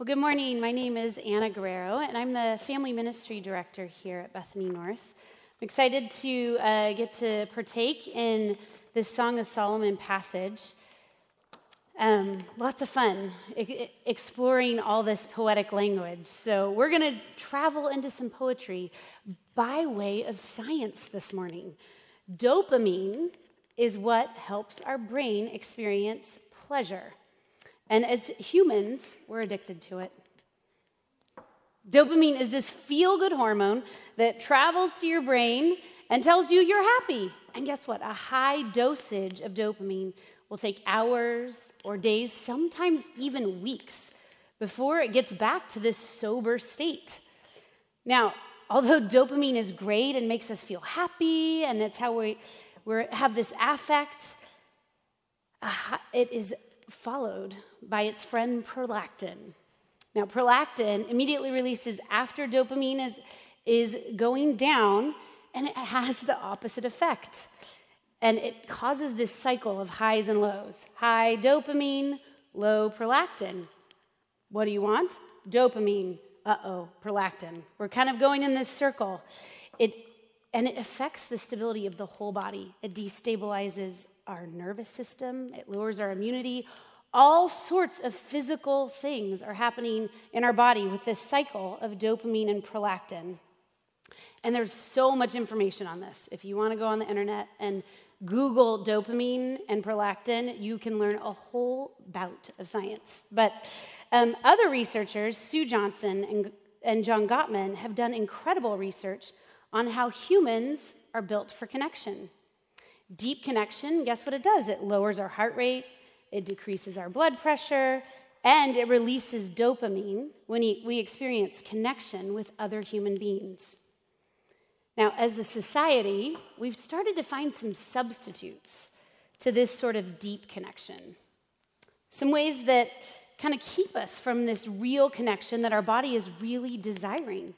Well, good morning. My name is Anna Guerrero, and I'm the Family Ministry Director here at Bethany North. I'm excited to uh, get to partake in this Song of Solomon passage. Um, lots of fun exploring all this poetic language. So, we're going to travel into some poetry by way of science this morning. Dopamine is what helps our brain experience pleasure. And as humans, we're addicted to it. Dopamine is this feel good hormone that travels to your brain and tells you you're happy. And guess what? A high dosage of dopamine will take hours or days, sometimes even weeks, before it gets back to this sober state. Now, although dopamine is great and makes us feel happy, and it's how we we have this affect, uh, it is followed by its friend prolactin. Now, prolactin immediately releases after dopamine is, is going down, and it has the opposite effect. And it causes this cycle of highs and lows high dopamine, low prolactin. What do you want? Dopamine. Uh oh, prolactin. We're kind of going in this circle. It, and it affects the stability of the whole body. It destabilizes our nervous system, it lowers our immunity. All sorts of physical things are happening in our body with this cycle of dopamine and prolactin. And there's so much information on this. If you want to go on the internet and Google dopamine and prolactin, you can learn a whole bout of science. But um, other researchers, Sue Johnson and, and John Gottman, have done incredible research on how humans are built for connection. Deep connection, guess what it does? It lowers our heart rate, it decreases our blood pressure, and it releases dopamine when we experience connection with other human beings. Now, as a society, we've started to find some substitutes to this sort of deep connection. Some ways that kind of keep us from this real connection that our body is really desiring.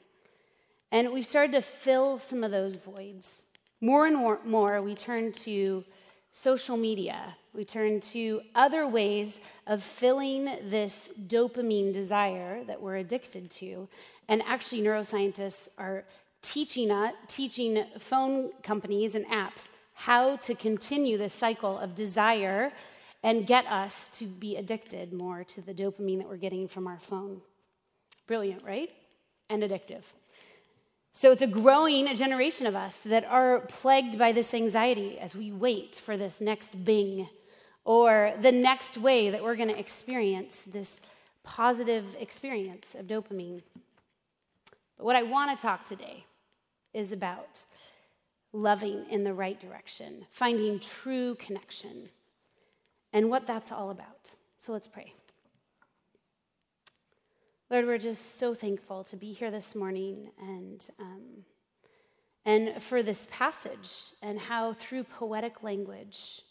And we've started to fill some of those voids. More and more, more we turn to social media, we turn to other ways of filling this dopamine desire that we're addicted to. And actually, neuroscientists are teaching, us, teaching phone companies and apps how to continue this cycle of desire and get us to be addicted more to the dopamine that we're getting from our phone. Brilliant, right? And addictive. So it's a growing generation of us that are plagued by this anxiety as we wait for this next bing or the next way that we're going to experience this positive experience of dopamine. But what I want to talk today is about loving in the right direction, finding true connection, and what that's all about. So let's pray. Lord, we're just so thankful to be here this morning and, um, and for this passage and how through poetic language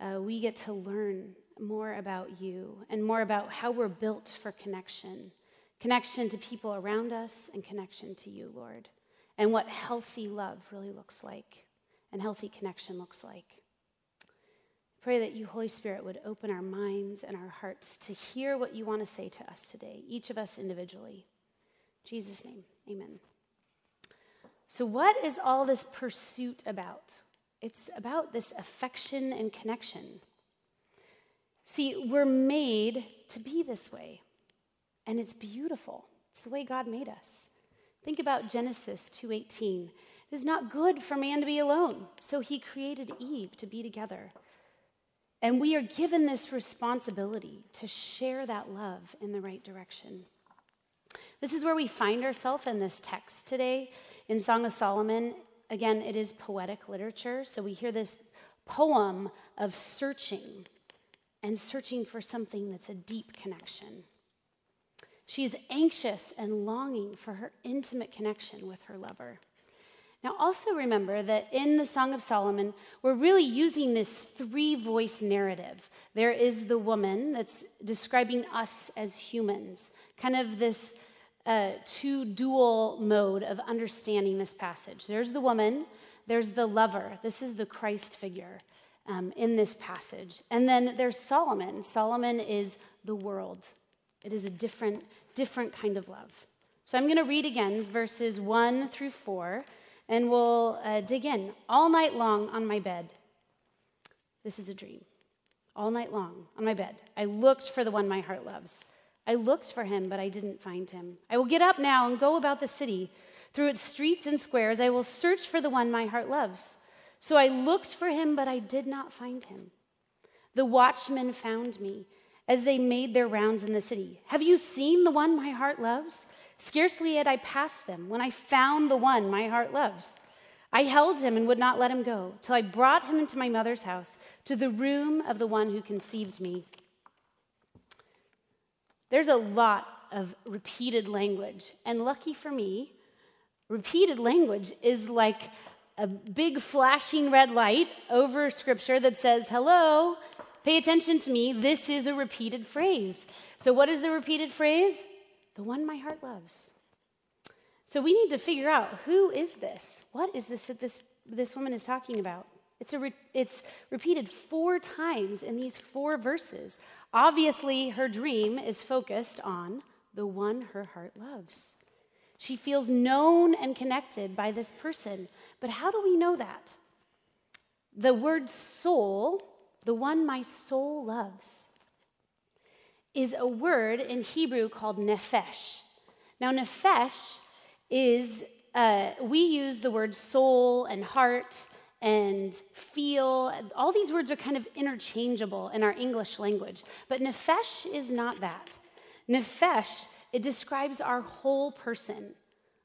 uh, we get to learn more about you and more about how we're built for connection connection to people around us and connection to you, Lord, and what healthy love really looks like and healthy connection looks like. Pray that you, Holy Spirit, would open our minds and our hearts to hear what you want to say to us today, each of us individually. In Jesus' name, amen. So, what is all this pursuit about? It's about this affection and connection. See, we're made to be this way, and it's beautiful. It's the way God made us. Think about Genesis 2:18. It is not good for man to be alone, so he created Eve to be together. And we are given this responsibility to share that love in the right direction. This is where we find ourselves in this text today in Song of Solomon. Again, it is poetic literature, so we hear this poem of searching and searching for something that's a deep connection. She is anxious and longing for her intimate connection with her lover. Now, also remember that in the Song of Solomon, we're really using this three voice narrative. There is the woman that's describing us as humans, kind of this uh, two dual mode of understanding this passage. There's the woman, there's the lover. This is the Christ figure um, in this passage. And then there's Solomon. Solomon is the world. It is a different, different kind of love. So I'm going to read again verses 1 through 4, and we'll uh, dig in. All night long on my bed, this is a dream. All night long on my bed, I looked for the one my heart loves. I looked for him, but I didn't find him. I will get up now and go about the city. Through its streets and squares, I will search for the one my heart loves. So I looked for him, but I did not find him. The watchmen found me as they made their rounds in the city. Have you seen the one my heart loves? Scarcely had I passed them when I found the one my heart loves. I held him and would not let him go till I brought him into my mother's house, to the room of the one who conceived me. There's a lot of repeated language, and lucky for me, repeated language is like a big flashing red light over scripture that says, Hello, pay attention to me. This is a repeated phrase. So, what is the repeated phrase? The one my heart loves. So, we need to figure out who is this? What is this that this, this woman is talking about? It's, a re- it's repeated four times in these four verses. Obviously, her dream is focused on the one her heart loves. She feels known and connected by this person. But how do we know that? The word soul, the one my soul loves, is a word in Hebrew called nephesh. Now, nephesh is, uh, we use the word soul and heart and feel. All these words are kind of interchangeable in our English language. But nephesh is not that. Nephesh it describes our whole person,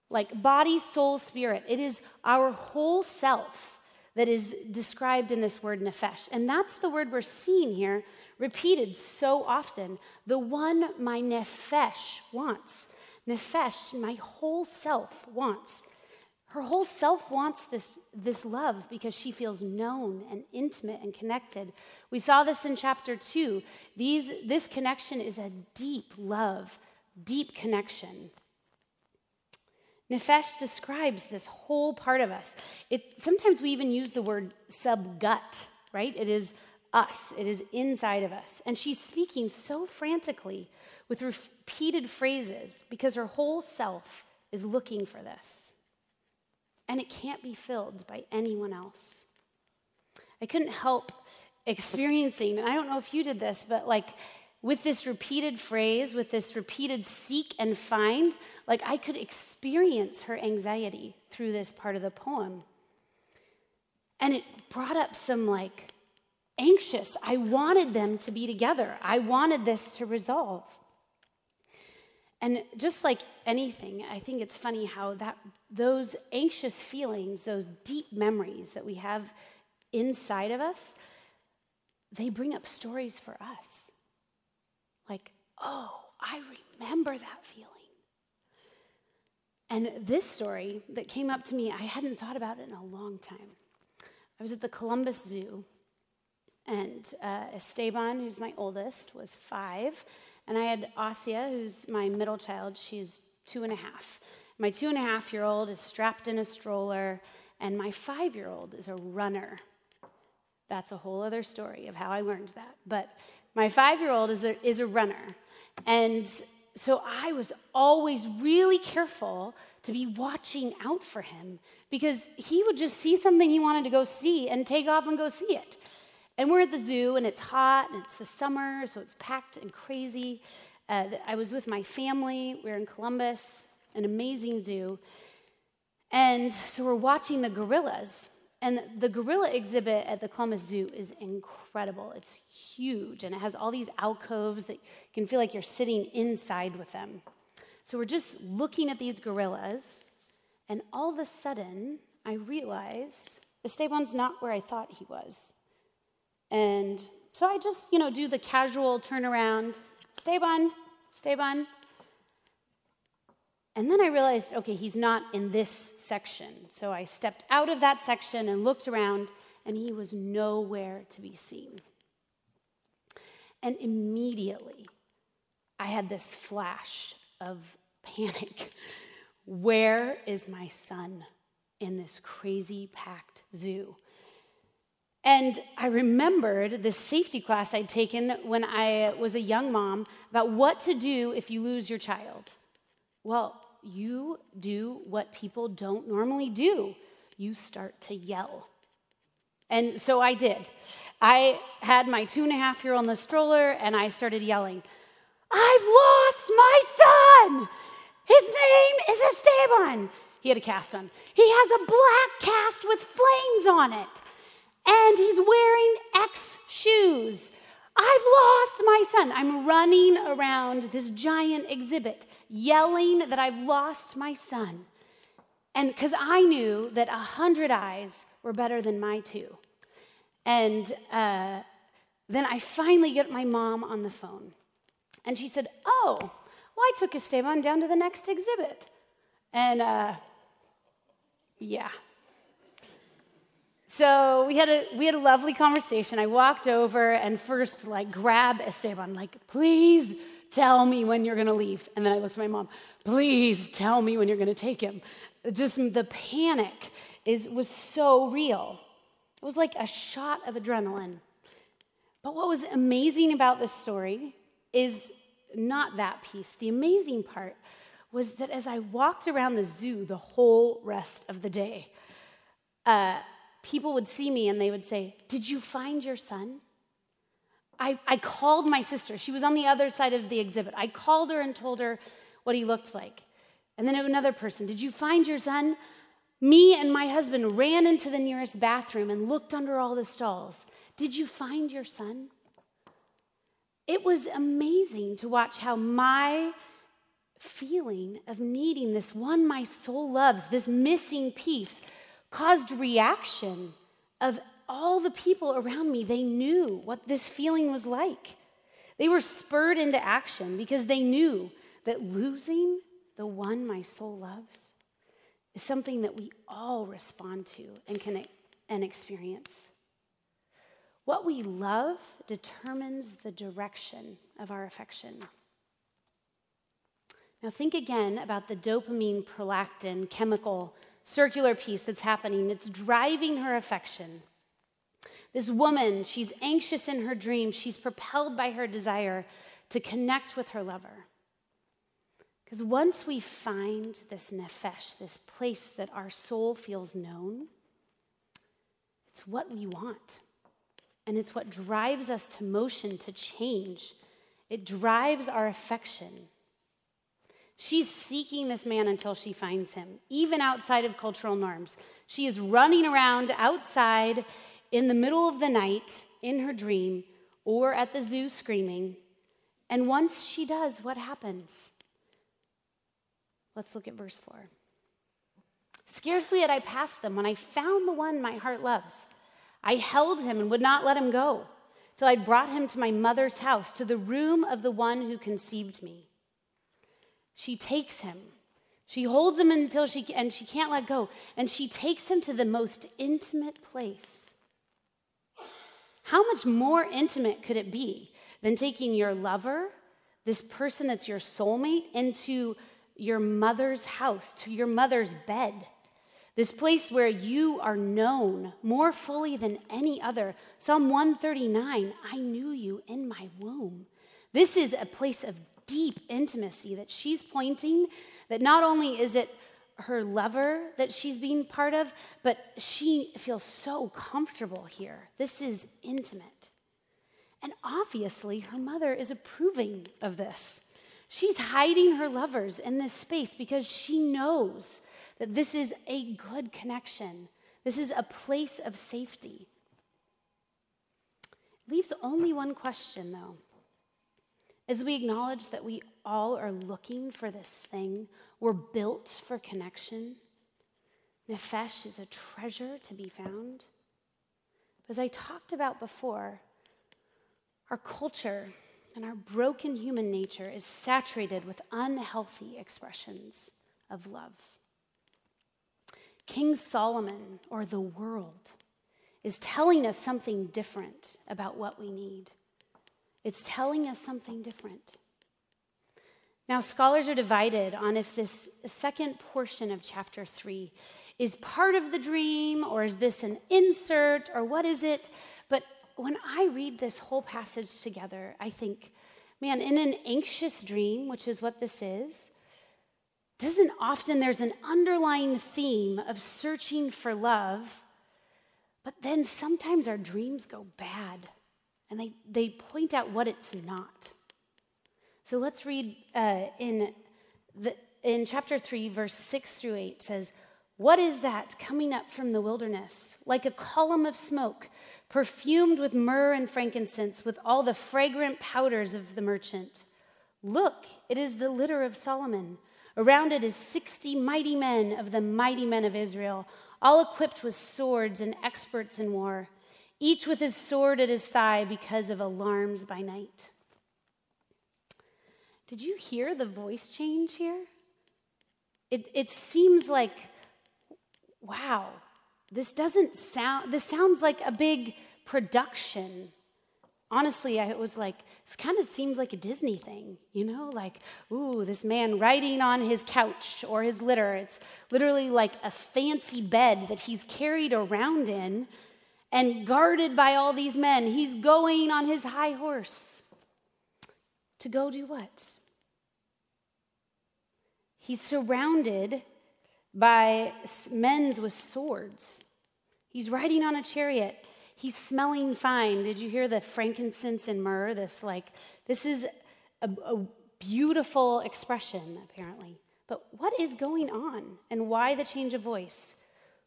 like body, soul, spirit. It is our whole self that is described in this word nephesh. And that's the word we're seeing here repeated so often. The one my nephesh wants. Nephesh, my whole self wants. Her whole self wants this, this love because she feels known and intimate and connected. We saw this in chapter two. These, this connection is a deep love deep connection. Nefesh describes this whole part of us. It, sometimes we even use the word subgut, right? It is us, it is inside of us. And she's speaking so frantically with repeated phrases because her whole self is looking for this. And it can't be filled by anyone else. I couldn't help experiencing, and I don't know if you did this, but like with this repeated phrase, with this repeated seek and find, like I could experience her anxiety through this part of the poem. And it brought up some like anxious. I wanted them to be together, I wanted this to resolve. And just like anything, I think it's funny how that those anxious feelings, those deep memories that we have inside of us, they bring up stories for us. Like, oh, I remember that feeling. And this story that came up to me, I hadn't thought about it in a long time. I was at the Columbus Zoo, and uh, Esteban, who's my oldest, was five, and I had Asia, who's my middle child. She's two and a half. My two and a half year old is strapped in a stroller, and my five year old is a runner. That's a whole other story of how I learned that. But my five year old is a, is a runner. And so I was always really careful to be watching out for him because he would just see something he wanted to go see and take off and go see it. And we're at the zoo and it's hot and it's the summer, so it's packed and crazy. Uh, I was with my family. We we're in Columbus, an amazing zoo. And so we're watching the gorillas. And the gorilla exhibit at the Columbus Zoo is incredible. It's huge, and it has all these alcoves that you can feel like you're sitting inside with them. So we're just looking at these gorillas, and all of a sudden, I realize Esteban's not where I thought he was. And so I just, you know, do the casual turnaround Esteban, Esteban, and then I realized, okay, he's not in this section. So I stepped out of that section and looked around, and he was nowhere to be seen. And immediately, I had this flash of panic. Where is my son in this crazy packed zoo? And I remembered the safety class I'd taken when I was a young mom about what to do if you lose your child. Well, you do what people don't normally do you start to yell. And so I did. I had my two and a half year old in the stroller and I started yelling, I've lost my son! His name is Esteban. He had a cast on. He has a black cast with flames on it and he's wearing X shoes. I've lost my son. I'm running around this giant exhibit yelling that I've lost my son. And because I knew that a hundred eyes were better than my two. And uh, then I finally get my mom on the phone. And she said, Oh, well, I took Esteban down to the next exhibit. And uh, yeah, so we had a we had a lovely conversation. I walked over and first like grab Esteban, like, please tell me when you're gonna leave. And then I looked at my mom, please tell me when you're gonna take him. Just the panic is was so real. It was like a shot of adrenaline. But what was amazing about this story is not that piece. The amazing part was that as I walked around the zoo the whole rest of the day, uh, people would see me and they would say, Did you find your son? I, I called my sister. She was on the other side of the exhibit. I called her and told her what he looked like. And then another person, Did you find your son? Me and my husband ran into the nearest bathroom and looked under all the stalls. Did you find your son? It was amazing to watch how my feeling of needing this one my soul loves, this missing piece, caused reaction of all the people around me. They knew what this feeling was like. They were spurred into action because they knew that losing the one my soul loves is something that we all respond to and can and experience. What we love determines the direction of our affection. Now, think again about the dopamine prolactin chemical circular piece that's happening. It's driving her affection. This woman, she's anxious in her dreams. She's propelled by her desire to connect with her lover. Because once we find this nefesh, this place that our soul feels known, it's what we want. And it's what drives us to motion, to change. It drives our affection. She's seeking this man until she finds him, even outside of cultural norms. She is running around outside in the middle of the night in her dream or at the zoo screaming. And once she does, what happens? Let's look at verse 4. Scarcely had I passed them when I found the one my heart loves. I held him and would not let him go till I brought him to my mother's house, to the room of the one who conceived me. She takes him. She holds him until she and she can't let go. And she takes him to the most intimate place. How much more intimate could it be than taking your lover, this person that's your soulmate, into your mother's house, to your mother's bed? This place where you are known more fully than any other. Psalm 139 I knew you in my womb. This is a place of deep intimacy that she's pointing, that not only is it her lover that she's being part of, but she feels so comfortable here. This is intimate. And obviously, her mother is approving of this. She's hiding her lovers in this space because she knows that this is a good connection. This is a place of safety. Leaves only one question, though. As we acknowledge that we all are looking for this thing, we're built for connection. Nefesh is a treasure to be found. As I talked about before, our culture and our broken human nature is saturated with unhealthy expressions of love. King Solomon, or the world, is telling us something different about what we need. It's telling us something different. Now, scholars are divided on if this second portion of chapter 3 is part of the dream, or is this an insert, or what is it? But when I read this whole passage together, I think, man, in an anxious dream, which is what this is, doesn't often there's an underlying theme of searching for love, but then sometimes our dreams go bad and they, they point out what it's not. So let's read uh, in, the, in chapter 3, verse 6 through 8 says, What is that coming up from the wilderness? Like a column of smoke, perfumed with myrrh and frankincense, with all the fragrant powders of the merchant. Look, it is the litter of Solomon. Around it is 60 mighty men of the mighty men of Israel, all equipped with swords and experts in war, each with his sword at his thigh because of alarms by night. Did you hear the voice change here? It, it seems like, wow, this doesn't sound, this sounds like a big production. Honestly, I was like, this kind of seems like a Disney thing, you know? Like, ooh, this man riding on his couch or his litter. It's literally like a fancy bed that he's carried around in and guarded by all these men. He's going on his high horse to go do what? He's surrounded by men with swords. He's riding on a chariot. He's smelling fine. Did you hear the frankincense and myrrh? This, like, this is a, a beautiful expression, apparently. But what is going on and why the change of voice?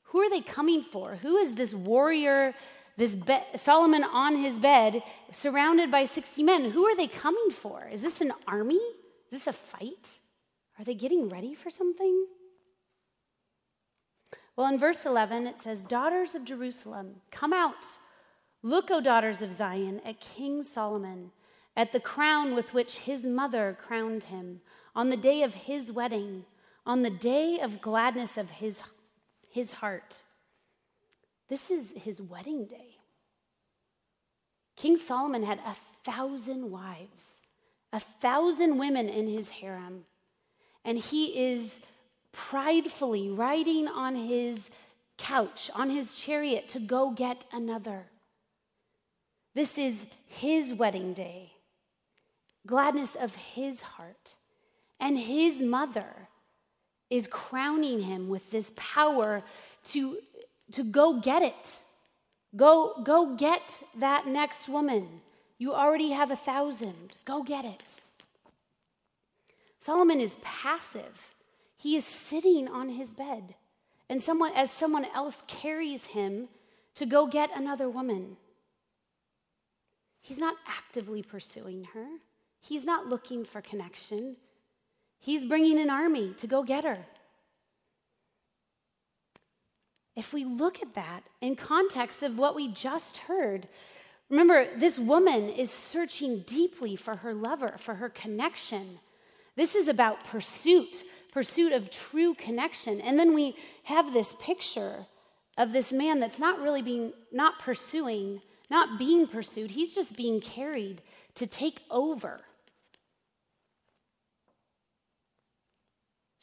Who are they coming for? Who is this warrior, this be- Solomon on his bed, surrounded by 60 men? Who are they coming for? Is this an army? Is this a fight? Are they getting ready for something? Well, in verse 11, it says, Daughters of Jerusalem, come out. Look, O daughters of Zion, at King Solomon, at the crown with which his mother crowned him, on the day of his wedding, on the day of gladness of his, his heart. This is his wedding day. King Solomon had a thousand wives, a thousand women in his harem and he is pridefully riding on his couch, on his chariot to go get another. This is his wedding day, gladness of his heart. And his mother is crowning him with this power to, to go get it. Go, go get that next woman. You already have a thousand. Go get it. Solomon is passive. He is sitting on his bed, and someone, as someone else carries him to go get another woman. He's not actively pursuing her, he's not looking for connection. He's bringing an army to go get her. If we look at that in context of what we just heard, remember, this woman is searching deeply for her lover, for her connection. This is about pursuit, pursuit of true connection. And then we have this picture of this man that's not really being, not pursuing, not being pursued. He's just being carried to take over.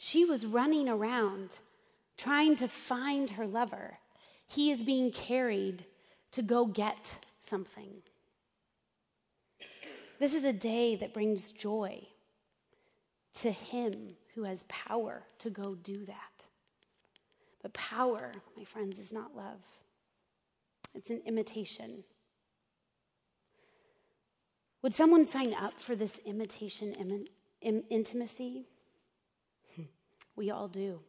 She was running around trying to find her lover. He is being carried to go get something. This is a day that brings joy to him who has power to go do that. But power, my friends, is not love, it's an imitation. Would someone sign up for this imitation Im- Im- intimacy? We all do.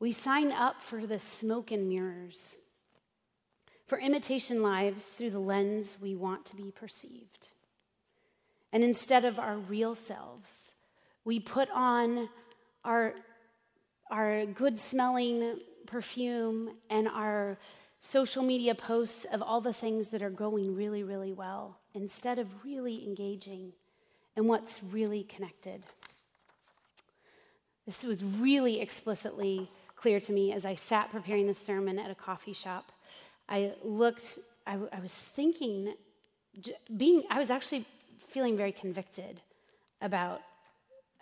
We sign up for the smoke and mirrors, for imitation lives through the lens we want to be perceived. And instead of our real selves, we put on our, our good smelling perfume and our social media posts of all the things that are going really, really well instead of really engaging in what's really connected. This was really explicitly clear to me as I sat preparing the sermon at a coffee shop. I looked, I, I was thinking, being, I was actually feeling very convicted about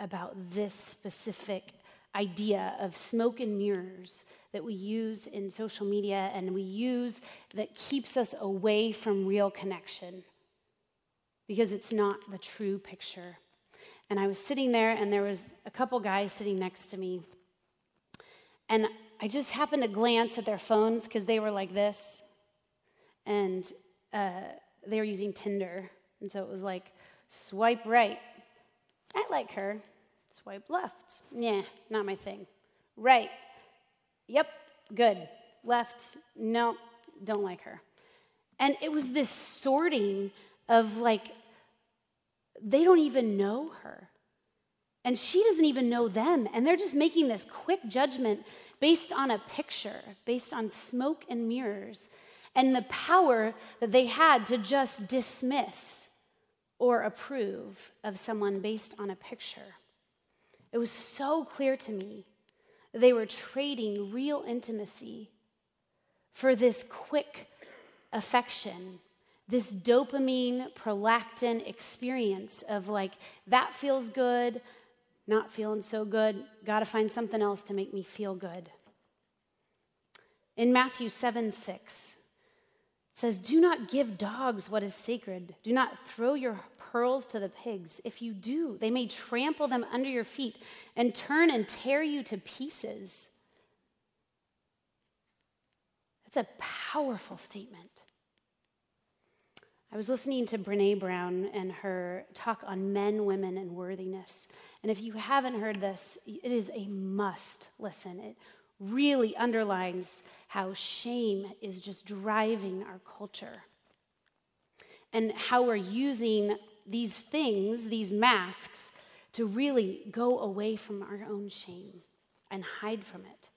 about this specific idea of smoke and mirrors that we use in social media and we use that keeps us away from real connection because it's not the true picture. And I was sitting there, and there was a couple guys sitting next to me. And I just happened to glance at their phones because they were like this. And uh, they were using Tinder. And so it was like, swipe right. I like her. Swipe left. Yeah, not my thing. Right. Yep, good. Left. No, don't like her. And it was this sorting of like, they don't even know her. And she doesn't even know them. And they're just making this quick judgment based on a picture, based on smoke and mirrors, and the power that they had to just dismiss or approve of someone based on a picture. It was so clear to me that they were trading real intimacy for this quick affection, this dopamine, prolactin experience of like, that feels good, not feeling so good, got to find something else to make me feel good. In Matthew 7 6, it says, Do not give dogs what is sacred. Do not throw your pearls to the pigs. If you do, they may trample them under your feet and turn and tear you to pieces. That's a powerful statement. I was listening to Brene Brown and her talk on men, women, and worthiness. And if you haven't heard this, it is a must listen. It really underlines how shame is just driving our culture and how we're using these things, these masks, to really go away from our own shame and hide from it.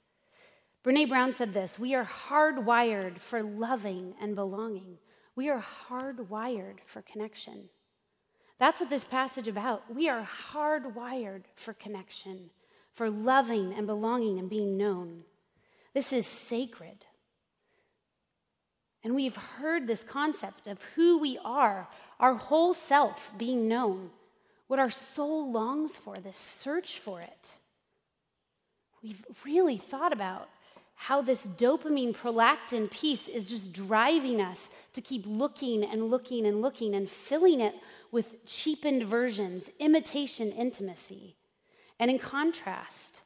Brene Brown said this We are hardwired for loving and belonging. We are hardwired for connection. That's what this passage about. We are hardwired for connection, for loving and belonging and being known. This is sacred. And we've heard this concept of who we are, our whole self being known, what our soul longs for, this search for it. We've really thought about how this dopamine prolactin piece is just driving us to keep looking and looking and looking and filling it with cheapened versions, imitation intimacy. And in contrast,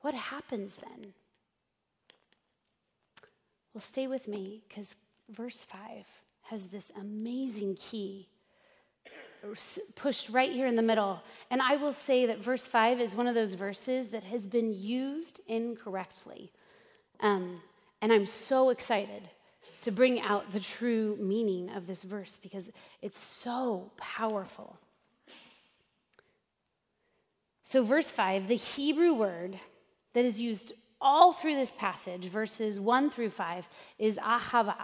what happens then? Well, stay with me because verse 5 has this amazing key pushed right here in the middle. And I will say that verse 5 is one of those verses that has been used incorrectly. Um, and I'm so excited to bring out the true meaning of this verse because it's so powerful. So, verse 5, the Hebrew word that is used all through this passage, verses 1 through 5, is ahava.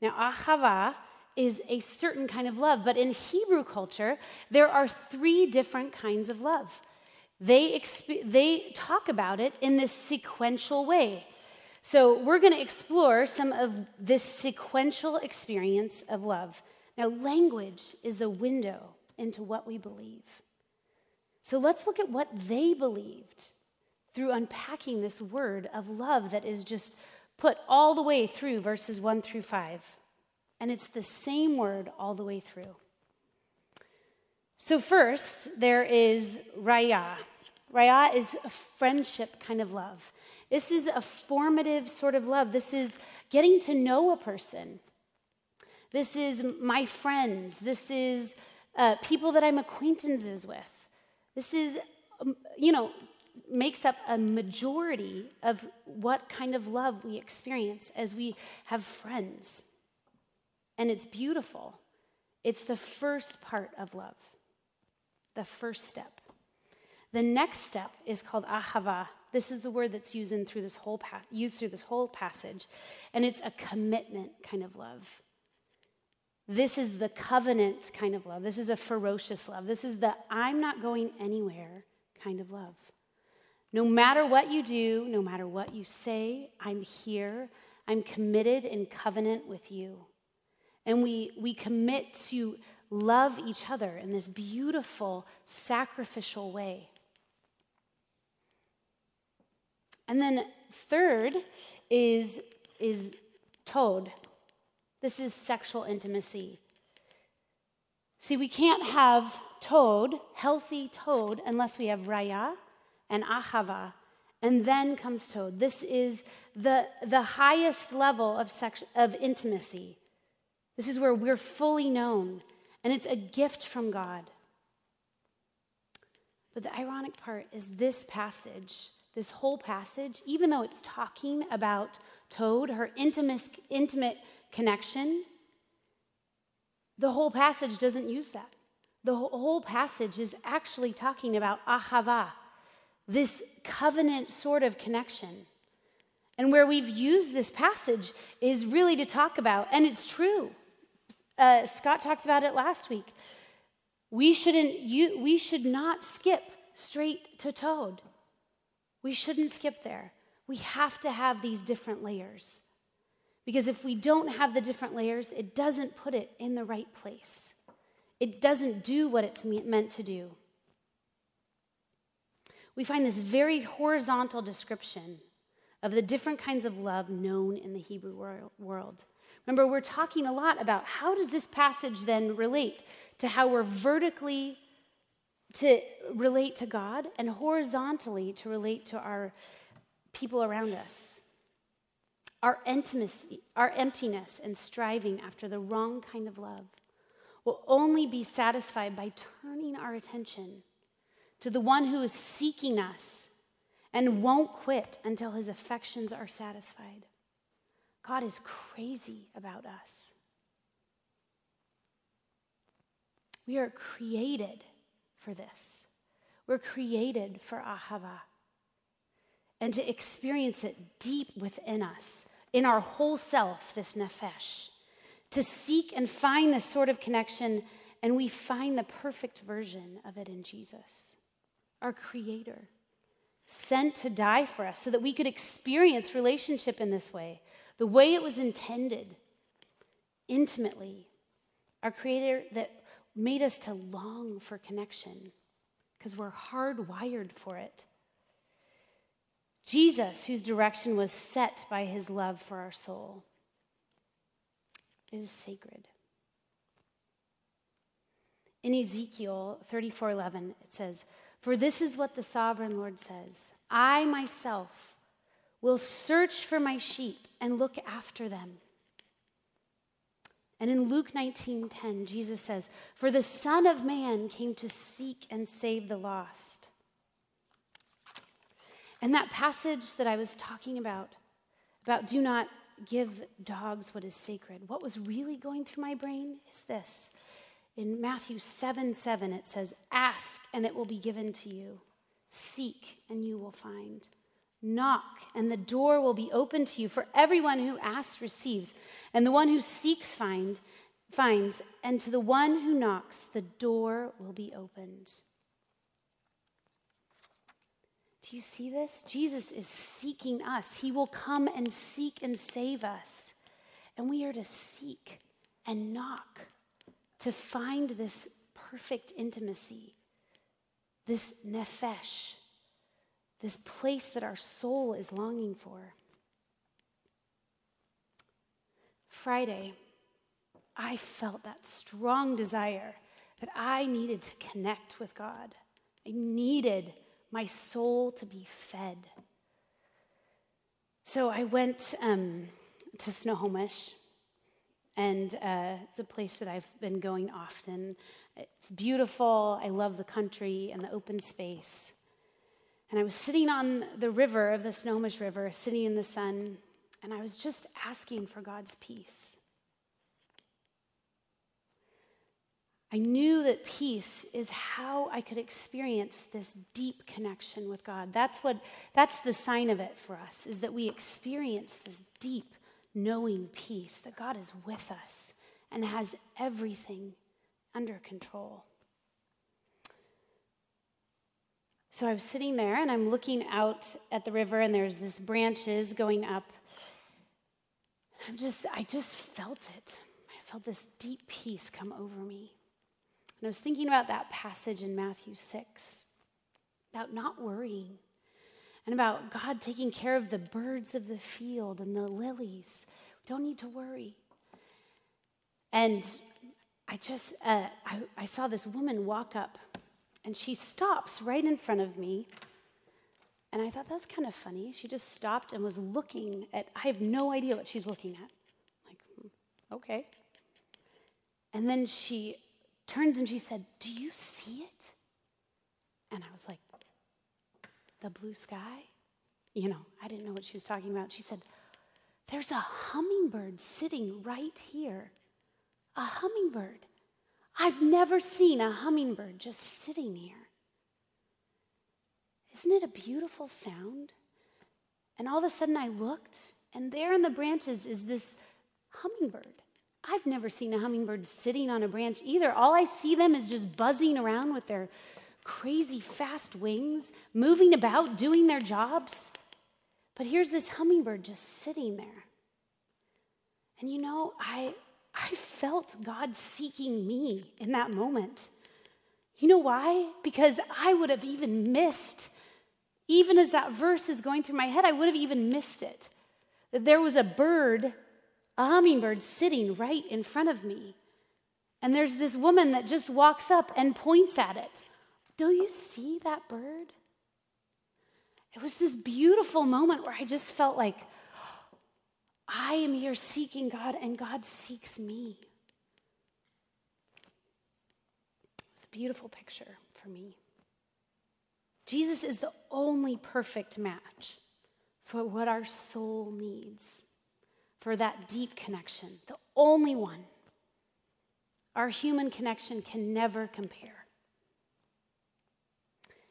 Now, ahava is a certain kind of love, but in Hebrew culture, there are three different kinds of love. They, exp- they talk about it in this sequential way. So, we're going to explore some of this sequential experience of love. Now, language is the window into what we believe. So, let's look at what they believed through unpacking this word of love that is just put all the way through verses 1 through 5. And it's the same word all the way through. So, first, there is raya. Raya is a friendship kind of love. This is a formative sort of love. This is getting to know a person. This is my friends. This is uh, people that I'm acquaintances with. This is, um, you know, makes up a majority of what kind of love we experience as we have friends. And it's beautiful. It's the first part of love, the first step. The next step is called ahava. This is the word that's used in through this whole pa- used through this whole passage, and it's a commitment kind of love. This is the covenant kind of love. This is a ferocious love. This is the I'm not going anywhere kind of love. No matter what you do, no matter what you say, I'm here. I'm committed in covenant with you. And we, we commit to love each other in this beautiful, sacrificial way. And then third is, is tod. This is sexual intimacy. See, we can't have toad, healthy toad, unless we have raya and ahava. And then comes toad. This is the, the highest level of, sex, of intimacy. This is where we're fully known, and it's a gift from God. But the ironic part is this passage, this whole passage, even though it's talking about Toad, her intimate, intimate connection, the whole passage doesn't use that. The whole passage is actually talking about ahava, this covenant sort of connection. And where we've used this passage is really to talk about, and it's true. Uh, Scott talked about it last week. We shouldn't. You, we should not skip straight to toad. We shouldn't skip there. We have to have these different layers. Because if we don't have the different layers, it doesn't put it in the right place. It doesn't do what it's meant to do. We find this very horizontal description of the different kinds of love known in the Hebrew world. Remember, we're talking a lot about how does this passage then relate to how we're vertically to relate to God and horizontally to relate to our people around us. Our intimacy, our emptiness, and striving after the wrong kind of love will only be satisfied by turning our attention to the one who is seeking us and won't quit until his affections are satisfied. God is crazy about us. We are created for this. We're created for ahava and to experience it deep within us, in our whole self, this nefesh, to seek and find this sort of connection, and we find the perfect version of it in Jesus, our Creator, sent to die for us so that we could experience relationship in this way, the way it was intended, intimately. Our Creator that made us to long for connection because we're hardwired for it. Jesus, whose direction was set by his love for our soul. It is sacred. In Ezekiel 34:11 it says, "For this is what the sovereign Lord says: I myself will search for my sheep and look after them. And in Luke 19:10, Jesus says, "For the Son of Man came to seek and save the lost." And that passage that I was talking about, about do not give dogs what is sacred, what was really going through my brain is this. In Matthew 7 7, it says, Ask and it will be given to you. Seek and you will find. Knock, and the door will be open to you. For everyone who asks receives, and the one who seeks find, finds, and to the one who knocks, the door will be opened. Do you see this? Jesus is seeking us. He will come and seek and save us. And we are to seek and knock to find this perfect intimacy, this nefesh this place that our soul is longing for. Friday, I felt that strong desire that I needed to connect with God. I needed my soul to be fed. So I went um, to Snohomish, and uh, it's a place that I've been going often. It's beautiful. I love the country and the open space. And I was sitting on the river of the Snohomish River, sitting in the sun, and I was just asking for God's peace. I knew that peace is how I could experience this deep connection with God. That's what that's the sign of it for us is that we experience this deep knowing peace that God is with us and has everything under control. So I was sitting there and I'm looking out at the river and there's this branches going up. I'm just I just felt it. I felt this deep peace come over me. And I was thinking about that passage in Matthew 6 about not worrying. and about God taking care of the birds of the field and the lilies. We don't need to worry. And I just, uh, I, I saw this woman walk up and she stops right in front of me. And I thought that was kind of funny. She just stopped and was looking at, I have no idea what she's looking at. Like, hmm, okay. And then she turns and she said, Do you see it? And I was like, The blue sky? You know, I didn't know what she was talking about. She said, There's a hummingbird sitting right here. A hummingbird. I've never seen a hummingbird just sitting here. Isn't it a beautiful sound? And all of a sudden I looked, and there in the branches is this hummingbird. I've never seen a hummingbird sitting on a branch either. All I see them is just buzzing around with their crazy fast wings, moving about, doing their jobs. But here's this hummingbird just sitting there. And you know, I, I felt God seeking me in that moment. You know why? Because I would have even missed, even as that verse is going through my head, I would have even missed it. That there was a bird, a hummingbird, sitting right in front of me. And there's this woman that just walks up and points at it. Do you see that bird? It was this beautiful moment where I just felt like, I am here seeking God, and God seeks me. It's a beautiful picture for me. Jesus is the only perfect match for what our soul needs, for that deep connection, the only one. Our human connection can never compare.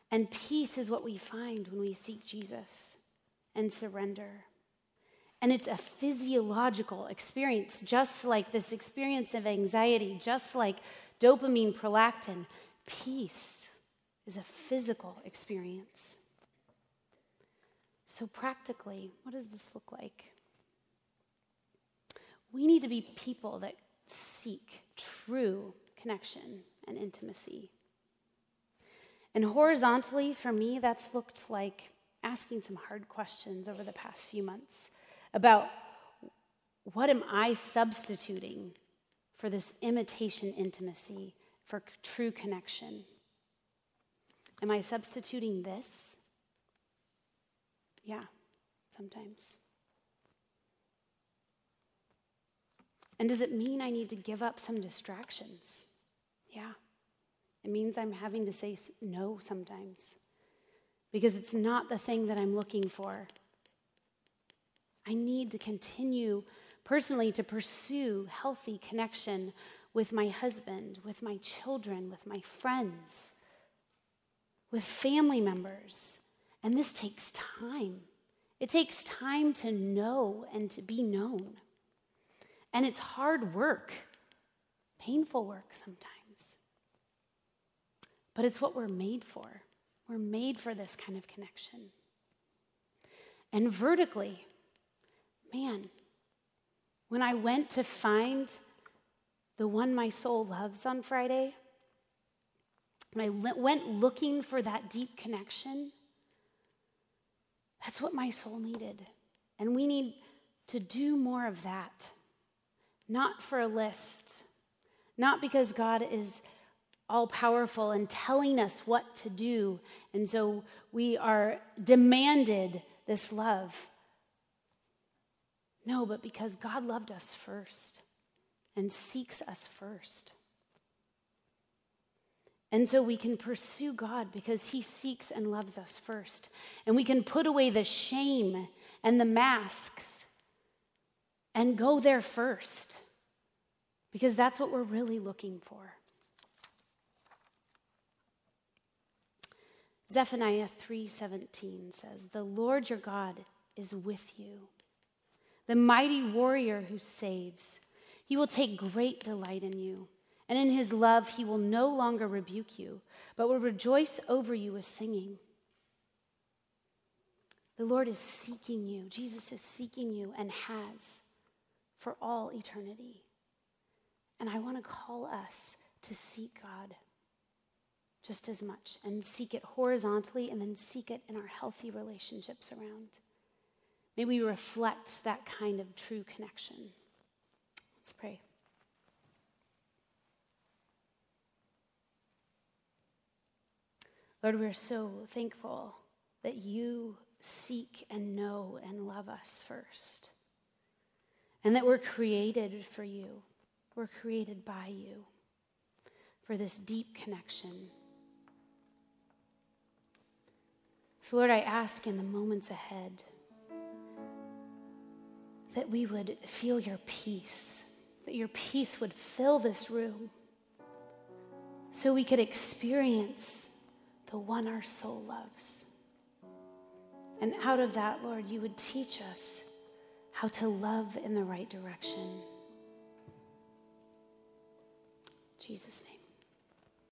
And peace is what we find when we seek Jesus and surrender. And it's a physiological experience, just like this experience of anxiety, just like dopamine, prolactin. Peace is a physical experience. So, practically, what does this look like? We need to be people that seek true connection and intimacy. And horizontally, for me, that's looked like asking some hard questions over the past few months about what am I substituting for this imitation intimacy, for true connection? Am I substituting this? Yeah, sometimes. And does it mean I need to give up some distractions? Yeah. It means I'm having to say no sometimes because it's not the thing that I'm looking for. I need to continue personally to pursue healthy connection with my husband, with my children, with my friends, with family members. And this takes time. It takes time to know and to be known. And it's hard work, painful work sometimes. But it's what we're made for. We're made for this kind of connection. And vertically, man, when I went to find the one my soul loves on Friday, when I went looking for that deep connection, that's what my soul needed. And we need to do more of that, not for a list, not because God is all powerful and telling us what to do. And so we are demanded this love. No, but because God loved us first and seeks us first. And so we can pursue God because He seeks and loves us first. And we can put away the shame and the masks and go there first because that's what we're really looking for. Zephaniah 3:17 says, "The Lord your God is with you, the mighty warrior who saves. He will take great delight in you, and in his love he will no longer rebuke you, but will rejoice over you with singing." The Lord is seeking you. Jesus is seeking you and has for all eternity. And I want to call us to seek God just as much and seek it horizontally and then seek it in our healthy relationships around. May we reflect that kind of true connection. Let's pray. Lord, we're so thankful that you seek and know and love us first, and that we're created for you. We're created by you for this deep connection. So, Lord, I ask in the moments ahead that we would feel your peace, that your peace would fill this room, so we could experience the one our soul loves. And out of that, Lord, you would teach us how to love in the right direction. In Jesus' name.